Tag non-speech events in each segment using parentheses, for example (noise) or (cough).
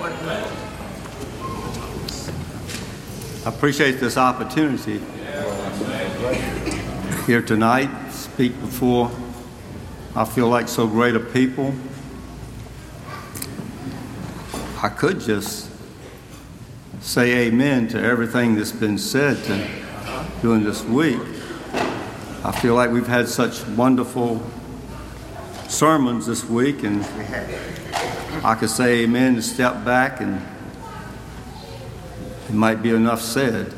I appreciate this opportunity here tonight, speak before I feel like so great a people. I could just say amen to everything that's been said during this week. I feel like we've had such wonderful sermons this week, and I could say amen and step back, and it might be enough said.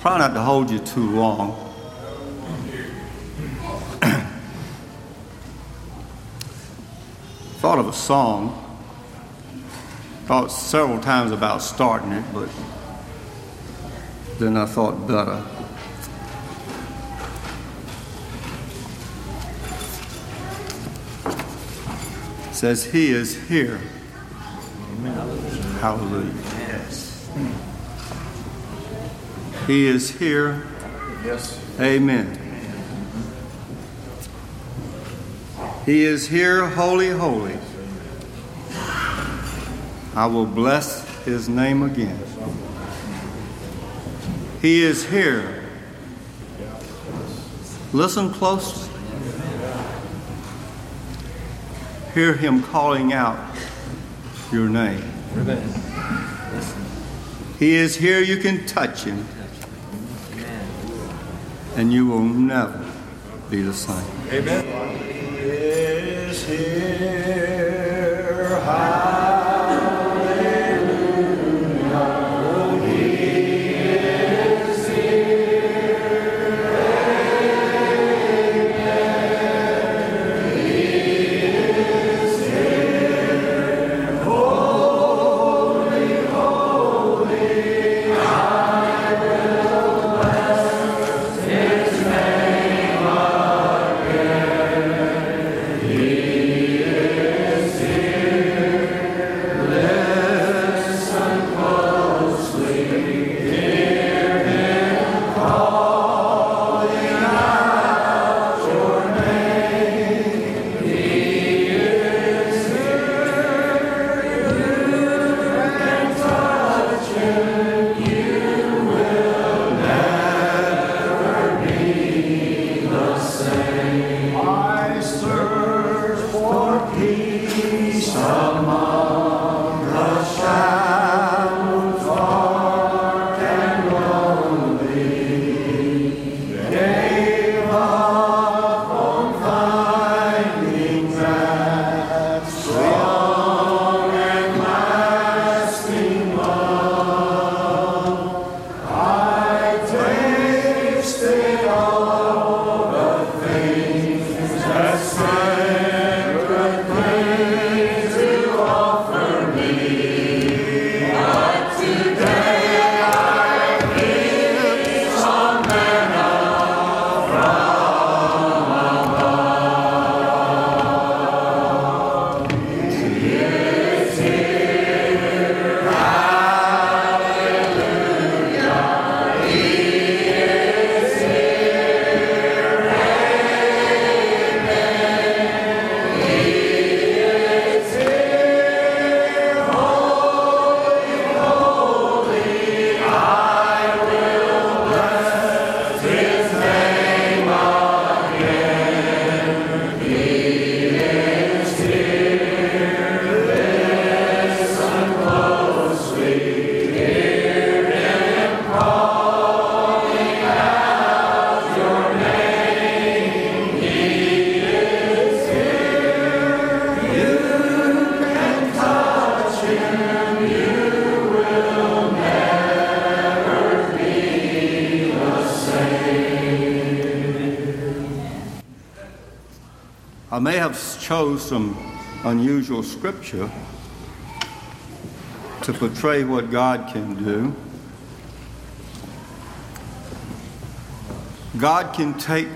Try not to hold you too long. (clears throat) Thought of a song. Thought several times about starting it, but then I thought better. Says he is here. Hallelujah. Yes. He is here. Yes. Amen. He is here, holy, holy. I will bless his name again. He is here. Listen closely. Hear him calling out your name. He is here, you can touch him, and you will never be the same. Amen. Chose some unusual scripture to portray what God can do. God can take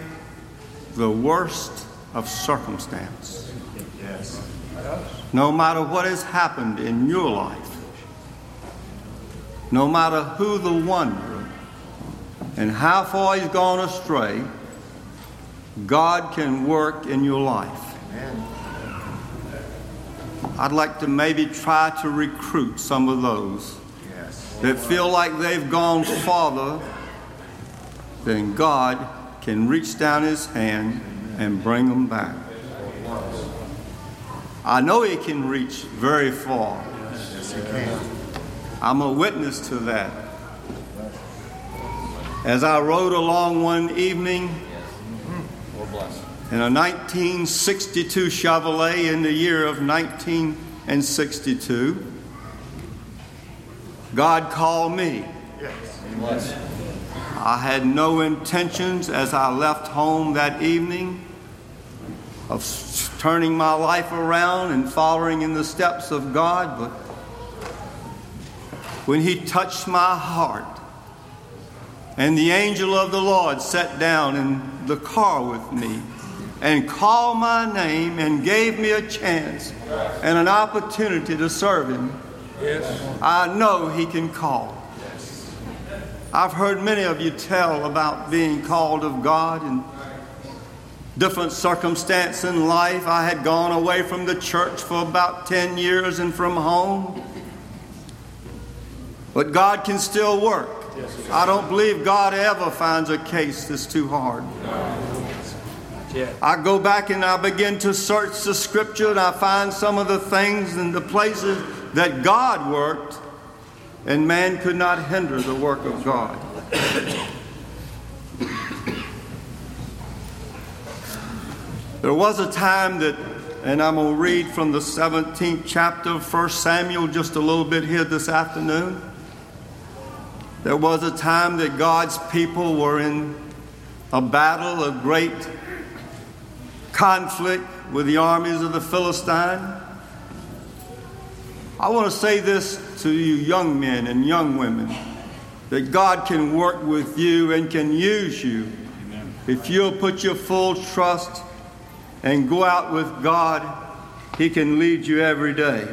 the worst of circumstance, Yes. no matter what has happened in your life, no matter who the wanderer and how far he's gone astray, God can work in your life. I'd like to maybe try to recruit some of those Yes. that feel like they've gone farther than God can reach down his hand and bring them back. I know he can reach very far. Yes, he can. I'm a witness to that. As I rode along one evening mm-hmm. In a 1962 Chevrolet in the year of 1962, God called me. Yes. I had no intentions as I left home that evening of turning my life around and following in the steps of God, but when He touched my heart and the angel of the Lord sat down in the car with me and called my name and gave me a chance and an opportunity to serve Him, I know He can call. I've heard many of you tell about being called of God in different circumstances in life. I had gone away from the church for about 10 years and from home. But God can still work. I don't believe God ever finds a case that's too hard. I go back and I begin to search the scripture and I find some of the things and the places that God worked and man could not hinder the work of God. There was a time that, and I'm going to read from the 17th chapter of 1 Samuel just a little bit here this afternoon. There was a time that God's people were in a battle, a great conflict with the armies of the Philistine. I want to say this to you, young men and young women, that God can work with you and can use you if you'll put your full trust and go out with God. He can lead you every day.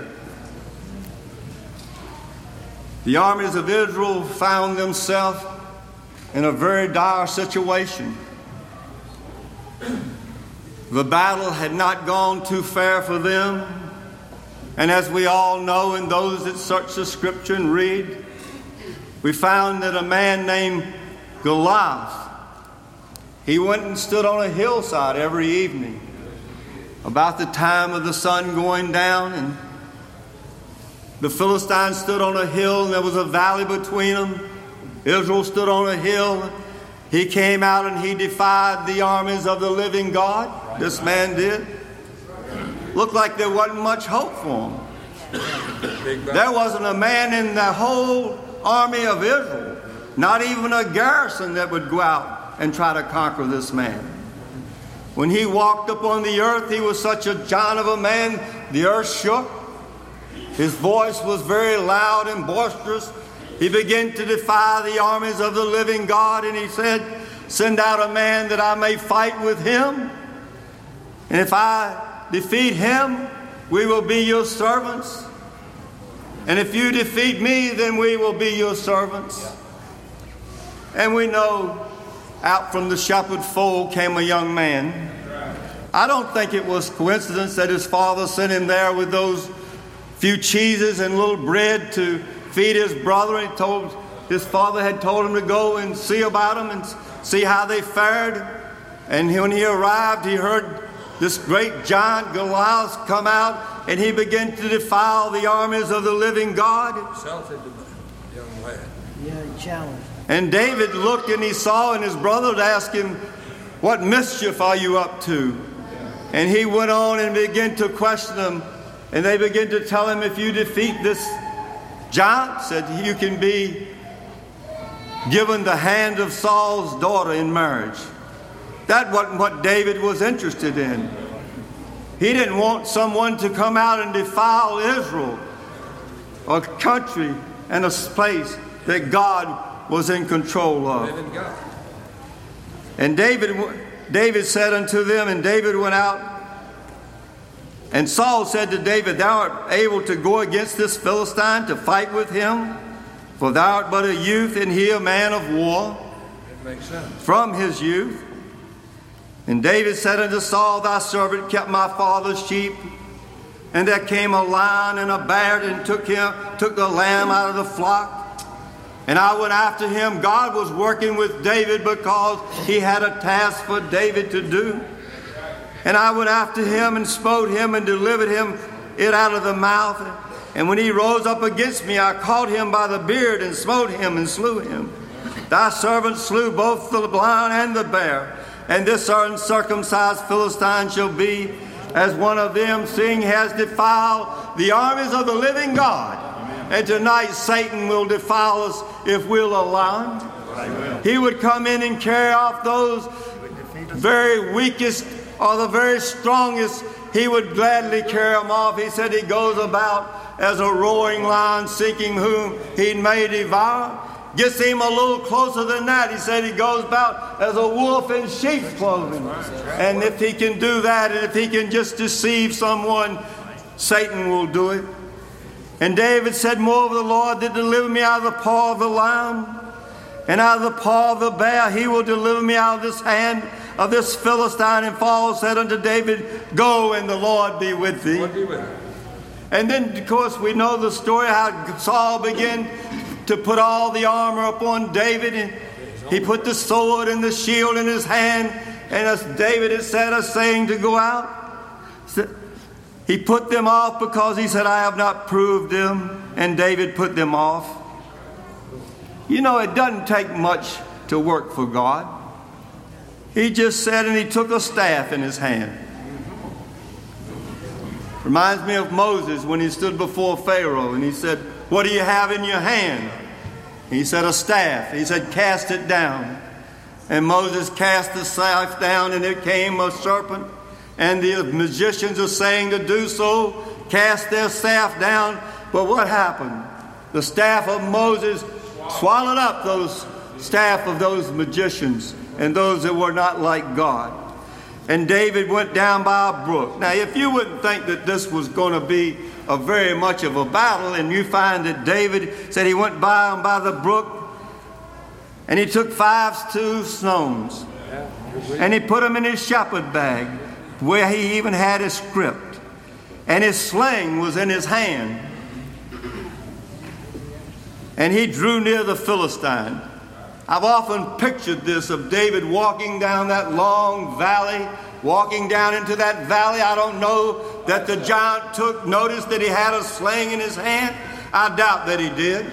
The armies of Israel found themselves in a very dire situation. The battle had not gone too fair for them. And as we all know, and those that search the scripture and read, we found that a man named Goliath, he went and stood on a hillside every evening about the time of the sun going down, and the Philistines stood on a hill, and there was a valley between them. Israel stood on a hill. He came out and he defied the armies of the living God. This man did. Looked like there wasn't much hope for him. There wasn't a man in the whole army of Israel, not even a garrison that would go out and try to conquer this man. When he walked upon the earth, he was such a giant of a man, the earth shook. His voice was very loud and boisterous. He began to defy the armies of the living God, and he said, Send out a man that I may fight with him. And if I defeat him, we will be your servants. And if you defeat me, then we will be your servants. And we know out from the shepherd fold came a young man. I don't think it was coincidence that his father sent him there with those few cheeses and little bread to feed his brother. He told his father had told him to go and see about them and see how they fared. And when he arrived, he heard this great giant Goliath come out and he began to defile the armies of the living God. Insulted young lad. Yeah, challenge. And David looked and he saw, and his brother asked him, What mischief are you up to? And he went on and began to question him. And they began to tell him, If you defeat this giant, said you can be given the hand of Saul's daughter in marriage. That wasn't what David was interested in. He didn't want someone to come out and defile Israel, a country and a place that God was in control of. And David, David said unto them, and David went out. And Saul said to David, Thou art able to go against this Philistine to fight with him, for thou art but a youth, and he a man of war That makes sense. from his youth. And David said unto Saul, Thy servant kept my father's sheep. And there came a lion and a bear and took him, took the lamb out of the flock. And I went after him. God was working with David because he had a task for David to do. And I went after him and smote him and delivered him it out of the mouth. And when he rose up against me, I caught him by the beard and smote him and slew him. Thy servant slew both the lion and the bear. And this uncircumcised Philistine shall be as one of them, seeing has defiled the armies of the living God. And tonight Satan will defile us if we'll allow him. He would come in and carry off those very weakest or the very strongest. He would gladly carry them off. He said he goes about as a roaring lion seeking whom he may devour. Gets him a little closer than that. He said he goes about as a wolf in sheep's clothing. And if he can do that, and if he can just deceive someone, Satan will do it. And David said, Moreover, the Lord did deliver me out of the paw of the lion and out of the paw of the bear. He will deliver me out of this hand of this Philistine. And Paul said unto David, Go, and the Lord be with thee. Lord be with him. And then, of course, we know the story how Saul began to put all the armor upon David, and he put the sword and the shield in his hand. And as David had said, a saying to go out, he put them off because he said, I have not proved them. And David put them off. You know, it doesn't take much to work for God. He just said, and he took a staff in his hand. Reminds me of Moses when he stood before Pharaoh and he said, What do you have in your hand? He said, A staff. He said, Cast it down. And Moses cast the staff down and it came a serpent. And the magicians are saying to do so, cast their staff down. But what happened? The staff of Moses swallowed up those staff of those magicians and those that were not like God. And David went down by a brook. Now, if you wouldn't think that this was going to be a very much of a battle, and you find that David said he went by and by the brook, and he took five two stones, and he put them in his shepherd bag, where he even had his script, and his sling was in his hand. And he drew near the Philistine. I've often pictured this of David walking down that long valley, walking down into that valley. I don't know that the giant took notice that he had a sling in his hand. I doubt that he did.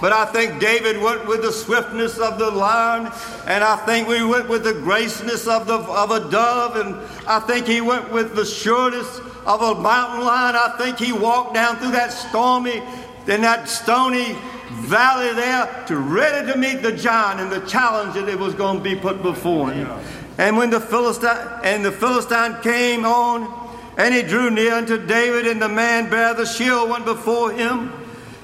But I think David went with the swiftness of the lion, and I think we went with the graceness of, the, of a dove, and I think he went with the sureness of a mountain lion. I think he walked down through that stormy, in that stony valley there to ready to meet the giant and the challenge that it was going to be put before him. And when the Philistine and the Philistine came on, and he drew near unto David, and the man bare the shield went before him.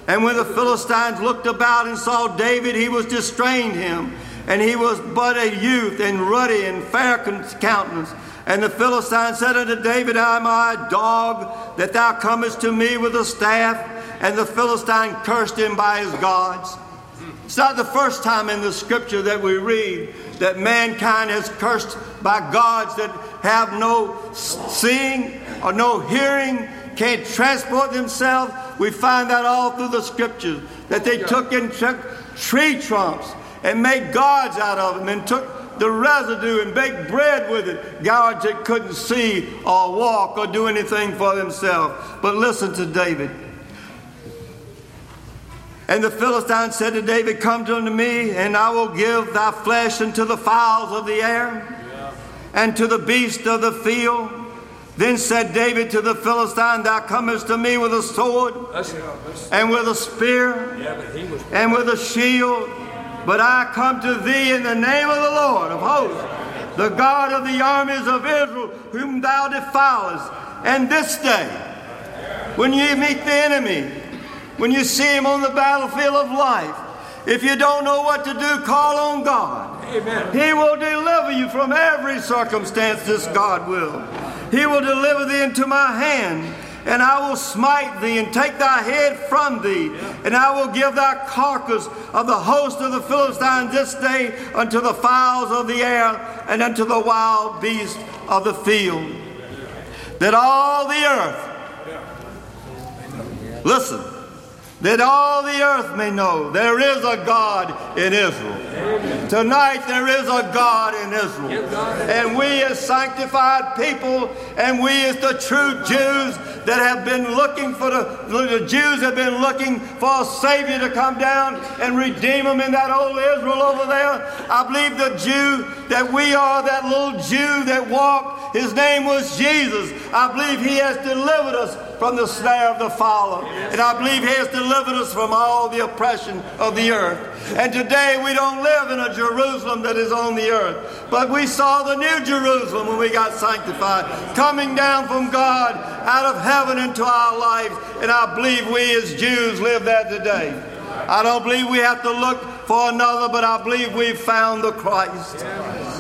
And when the Philistines looked about and saw David, he was distrained him, and he was but a youth and ruddy and fair countenance. And the Philistine said unto David, I Am I a dog that thou comest to me with a staff? and the Philistine cursed him by his gods. It's not the first time in the scripture that we read that mankind has cursed by gods that have no seeing or no hearing, can't transport themselves. We find that all through the scriptures that they took and took tree trunks and made gods out of them and took the residue and baked bread with it. Gods that couldn't see or walk or do anything for themselves. But listen to David. And the Philistine said to David, Come unto me, and I will give thy flesh unto the fowls of the air and to the beasts of the field. Then said David to the Philistine, Thou comest to me with a sword and with a spear and with a shield, but I come to thee in the name of the Lord of hosts, the God of the armies of Israel, whom thou defilest. And this day, when ye meet the enemy, when you see him on the battlefield of life, if you don't know what to do, call on God. Amen. He will deliver you from every circumstance, this God will. He will deliver thee into my hand, and I will smite thee and take thy head from thee, and I will give thy carcass of the host of the Philistines this day unto the fowls of the air and unto the wild beasts of the field. That all the earth Listen, that all the earth may know there is a God in Israel. Tonight there is a God in Israel. And we as sanctified people and we as the true Jews that have been looking for the, the Jews have been looking for a Savior to come down and redeem them in that old Israel over there. I believe the Jew that we are, that little Jew that walked, his name was Jesus. I believe he has delivered us from the snare of the fowler. And I believe he has delivered us from all the oppression of the earth. And today we don't live in a Jerusalem that is on the earth, but we saw the new Jerusalem when we got sanctified, coming down from God out of heaven into our lives. And I believe we as Jews live that today. I don't believe we have to look for another, but I believe we've found the Christ.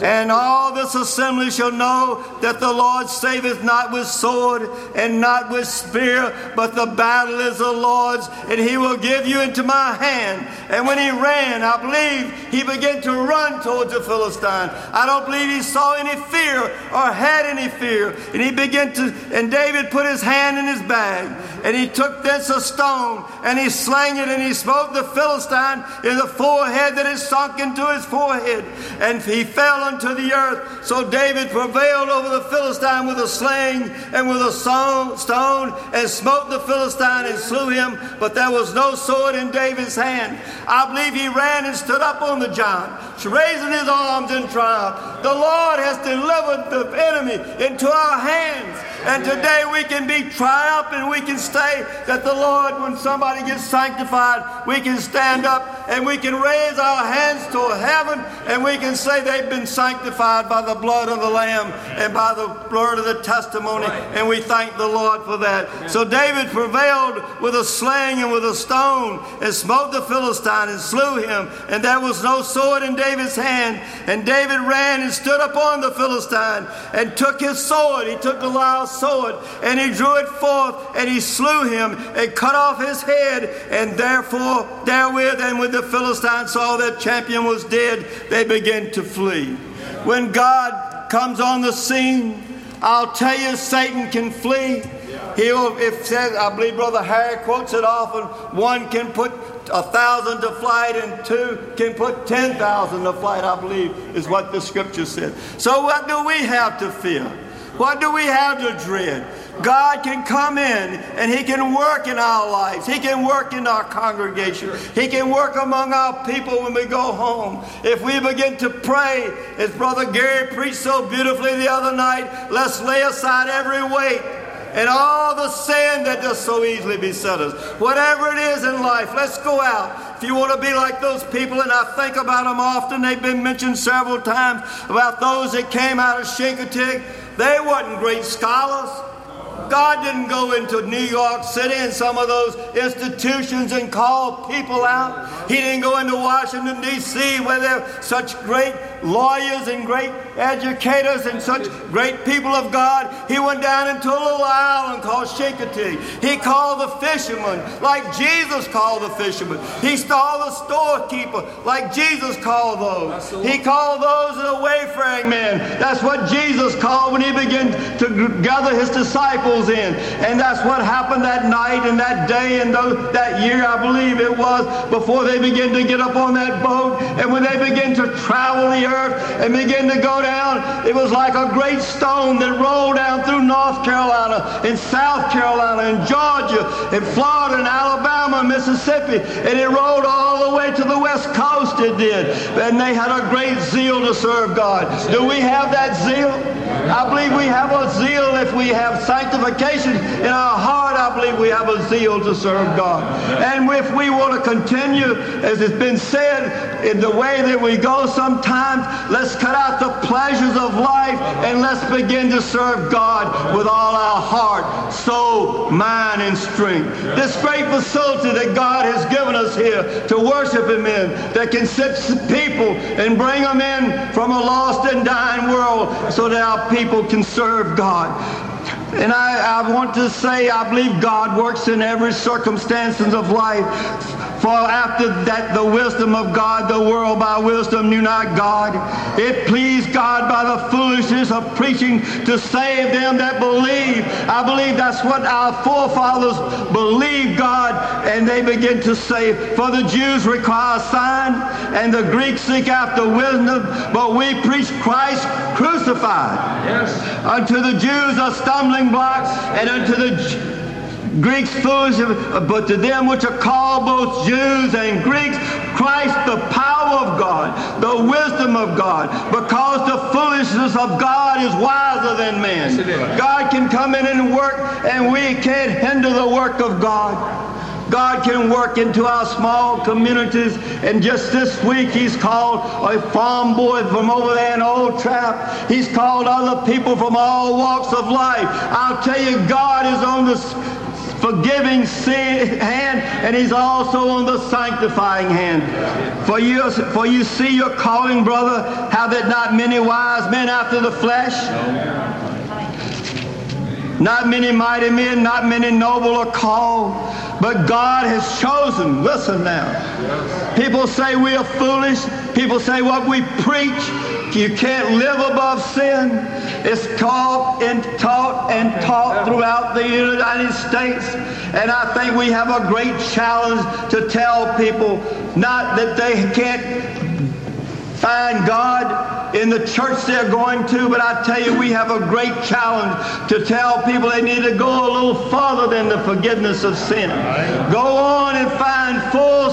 And all this assembly shall know that the Lord saveth not with sword and not with spear, but the battle is the Lord's, and he will give you into my hand. And when he ran, I believe he began to run towards the Philistine. I don't believe he saw any fear or had any fear. And he began to, and David put his hand in his bag, and he took thence a stone, and he slang it, and he smote the Philistine in the forehead that is sunk into his forehead. And he fell unto the earth. So David prevailed over the Philistine with a sling and with a stone and smote the Philistine and slew him. But there was no sword in David's hand. I believe he ran and stood up on the giant, raising his arms in triumph. The Lord has delivered the enemy into our hands. And today we can be triumphant. We can say that the Lord, when somebody gets sanctified, we can stand up and we can raise our hands to heaven and we can say they've been sanctified by the blood of the Lamb and by the blood of the testimony. And we thank the Lord for that. So David prevailed with a sling and with a stone and smote the Philistine and slew him. And there was no sword in David's hand. And David ran and stood upon the Philistine and took his sword. He took the sword and he drew it forth and he slew him and cut off his head. And therefore, therewith, and when the Philistines saw that champion was dead, they began to flee. When God comes on the scene, I'll tell you, Satan can flee. He'll, if says, I believe Brother Harry quotes it often, one can put a thousand to flight and two can put ten thousand to flight, I believe, is what the scripture said. So what do we have to fear? What do we have to dread? God can come in and He can work in our lives. He can work in our congregation. He can work among our people when we go home. If we begin to pray, as Brother Gary preached so beautifully the other night, let's lay aside every weight and all the sin that does so easily beset us. Whatever it is in life, let's go out. If you want to be like those people, and I think about them often, they've been mentioned several times about those that came out of Chincoteague. They wasn't great scholars. God didn't go into New York City and some of those institutions and call people out. He didn't go into Washington, D.C., where there are such great lawyers and great educators and such great people of God. He went down into a little island called Chincoteague. He called the fishermen like Jesus called the fishermen. He saw the storekeeper like Jesus called those. He called those the wayfaring men. That's what Jesus called when he began to gather his disciples in. And that's what happened that night and that day and that year, I believe it was, before they began to get up on that boat. And when they began to travel the earth and begin to go down. It was like a great stone that rolled down through North Carolina and South Carolina and Georgia and Florida and Alabama and Mississippi. And it rolled all the way to the west coast, it did. And they had a great zeal to serve God. Do we have that zeal? I believe we have a zeal if we have sanctification in our heart. I believe we have a zeal to serve God. And if we want to continue, as it's been said, in the way that we go sometimes, let's cut out the pleasures of life and let's begin to serve God with all our heart, soul, mind, and strength. This great facility that God has given us here to worship Him in, that can sit people and bring them in from a lost and dying world so that our people can serve God. And I, I want to say I believe God works in every circumstances of life. For after that, the wisdom of God, the world by wisdom knew not God. It pleased God by the foolishness of preaching to save them that believe. I believe that's what our forefathers believed God, and they begin to say, For the Jews require a sign, and the Greeks seek after wisdom, but we preach Christ crucified. Yes. Unto the Jews a stumbling block, and unto the Greeks foolish, but to them which are called both Jews and Greeks, Christ the power of God, the wisdom of God, because the foolishness of God is wiser than man. God can come in and work, and we can't hinder the work of God. God can work into our small communities. And just this week, He's called a farm boy from over there in Old Trap. He's called other people from all walks of life. I'll tell you, God is on the forgiving sin hand, and He's also on the sanctifying hand. For you, for you see your calling, brother, have it not many wise men after the flesh? Not many mighty men, not many noble are called, but God has chosen. Listen now. People say we are foolish. People say what we preach. You can't live above sin. It's taught and taught and taught throughout the United States. And I think we have a great challenge to tell people not that they can't find God in the church they're going to, but I tell you, we have a great challenge to tell people they need to go a little farther than the forgiveness of sin. Go on and find full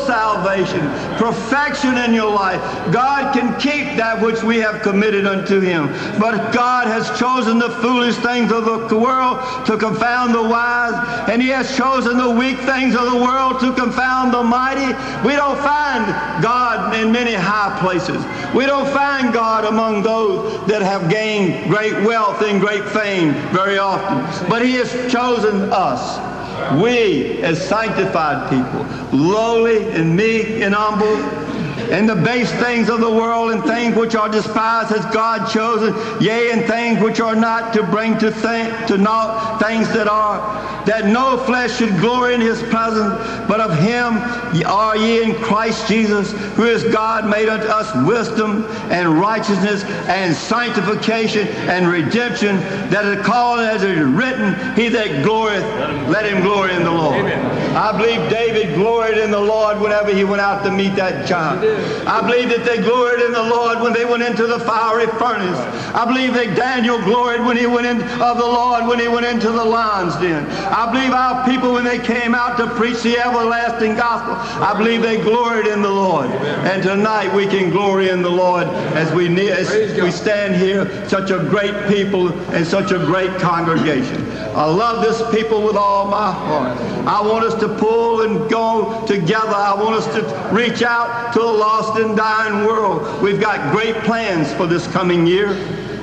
perfection in your life. God can keep that which we have committed unto him. But God has chosen the foolish things of the world to confound the wise, and he has chosen the weak things of the world to confound the mighty. We don't find God in many high places. We don't find God among those that have gained great wealth and great fame very often. But he has chosen us. We, as sanctified people, lowly and meek and humble, and the base things of the world and things which are despised has God chosen, yea, and things which are not to bring to think to naught things that are, that no flesh should glory in his presence, but of him are ye in Christ Jesus, who is God made unto us wisdom and righteousness and sanctification and redemption, that is called as it is written, he that glorieth, let him glory in the Lord. Amen. I believe David gloried in the Lord whenever he went out to meet that giant. I believe that they gloried in the Lord when they went into the fiery furnace. I believe that Daniel gloried when he went in of the Lord when he went into the lion's den. I believe our people when they came out to preach the everlasting gospel, I believe they gloried in the Lord. And tonight we can glory in the Lord as we ne- as we stand here, such a great people and such a great congregation. I love this people with all my heart. I want us to pull and go together. I want us to reach out to a lost and dying world. We've got great plans for this coming year.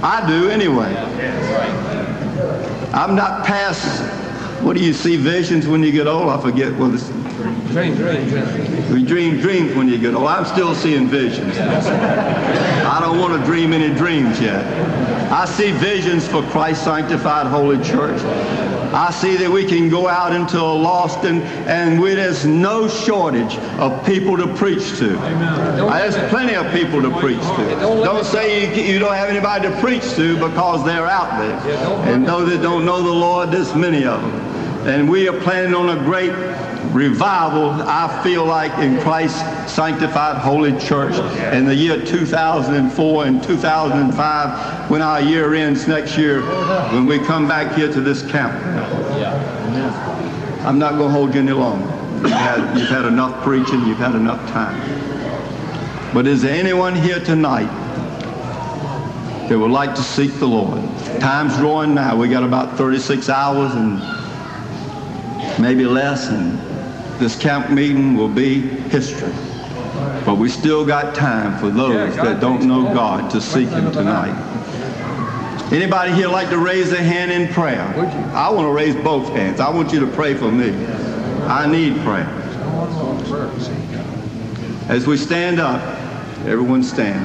I do anyway. I'm not past, what do you see visions when you get old? I forget what it's, Dream, dream, dream. we dream dreams when you get old. I'm still seeing visions. I don't want to dream any dreams yet. I see visions for Christ's sanctified holy church. I see that we can go out into a lost and, and we, there's no shortage of people to preach to. Uh, There's plenty of people to preach to. Don't say you, you don't have anybody to preach to because they're out there. And those that don't know the Lord, there's many of them. And we are planning on a great revival, I feel like, in Christ's sanctified holy church in the year 2004 and 2005 when our year ends next year when we come back here to this camp. I'm not going to hold you any longer. You've had, you've had enough preaching, you've had enough time. But is there anyone here tonight that would like to seek the Lord? Time's drawing now. We got about 36 hours and maybe less, and this camp meeting will be history. But we still got time for those that don't know. God to seek Him tonight. Anybody here like to raise their hand in prayer? I want to raise both hands. I want you to pray for me. I need prayer. As we stand up, everyone stand.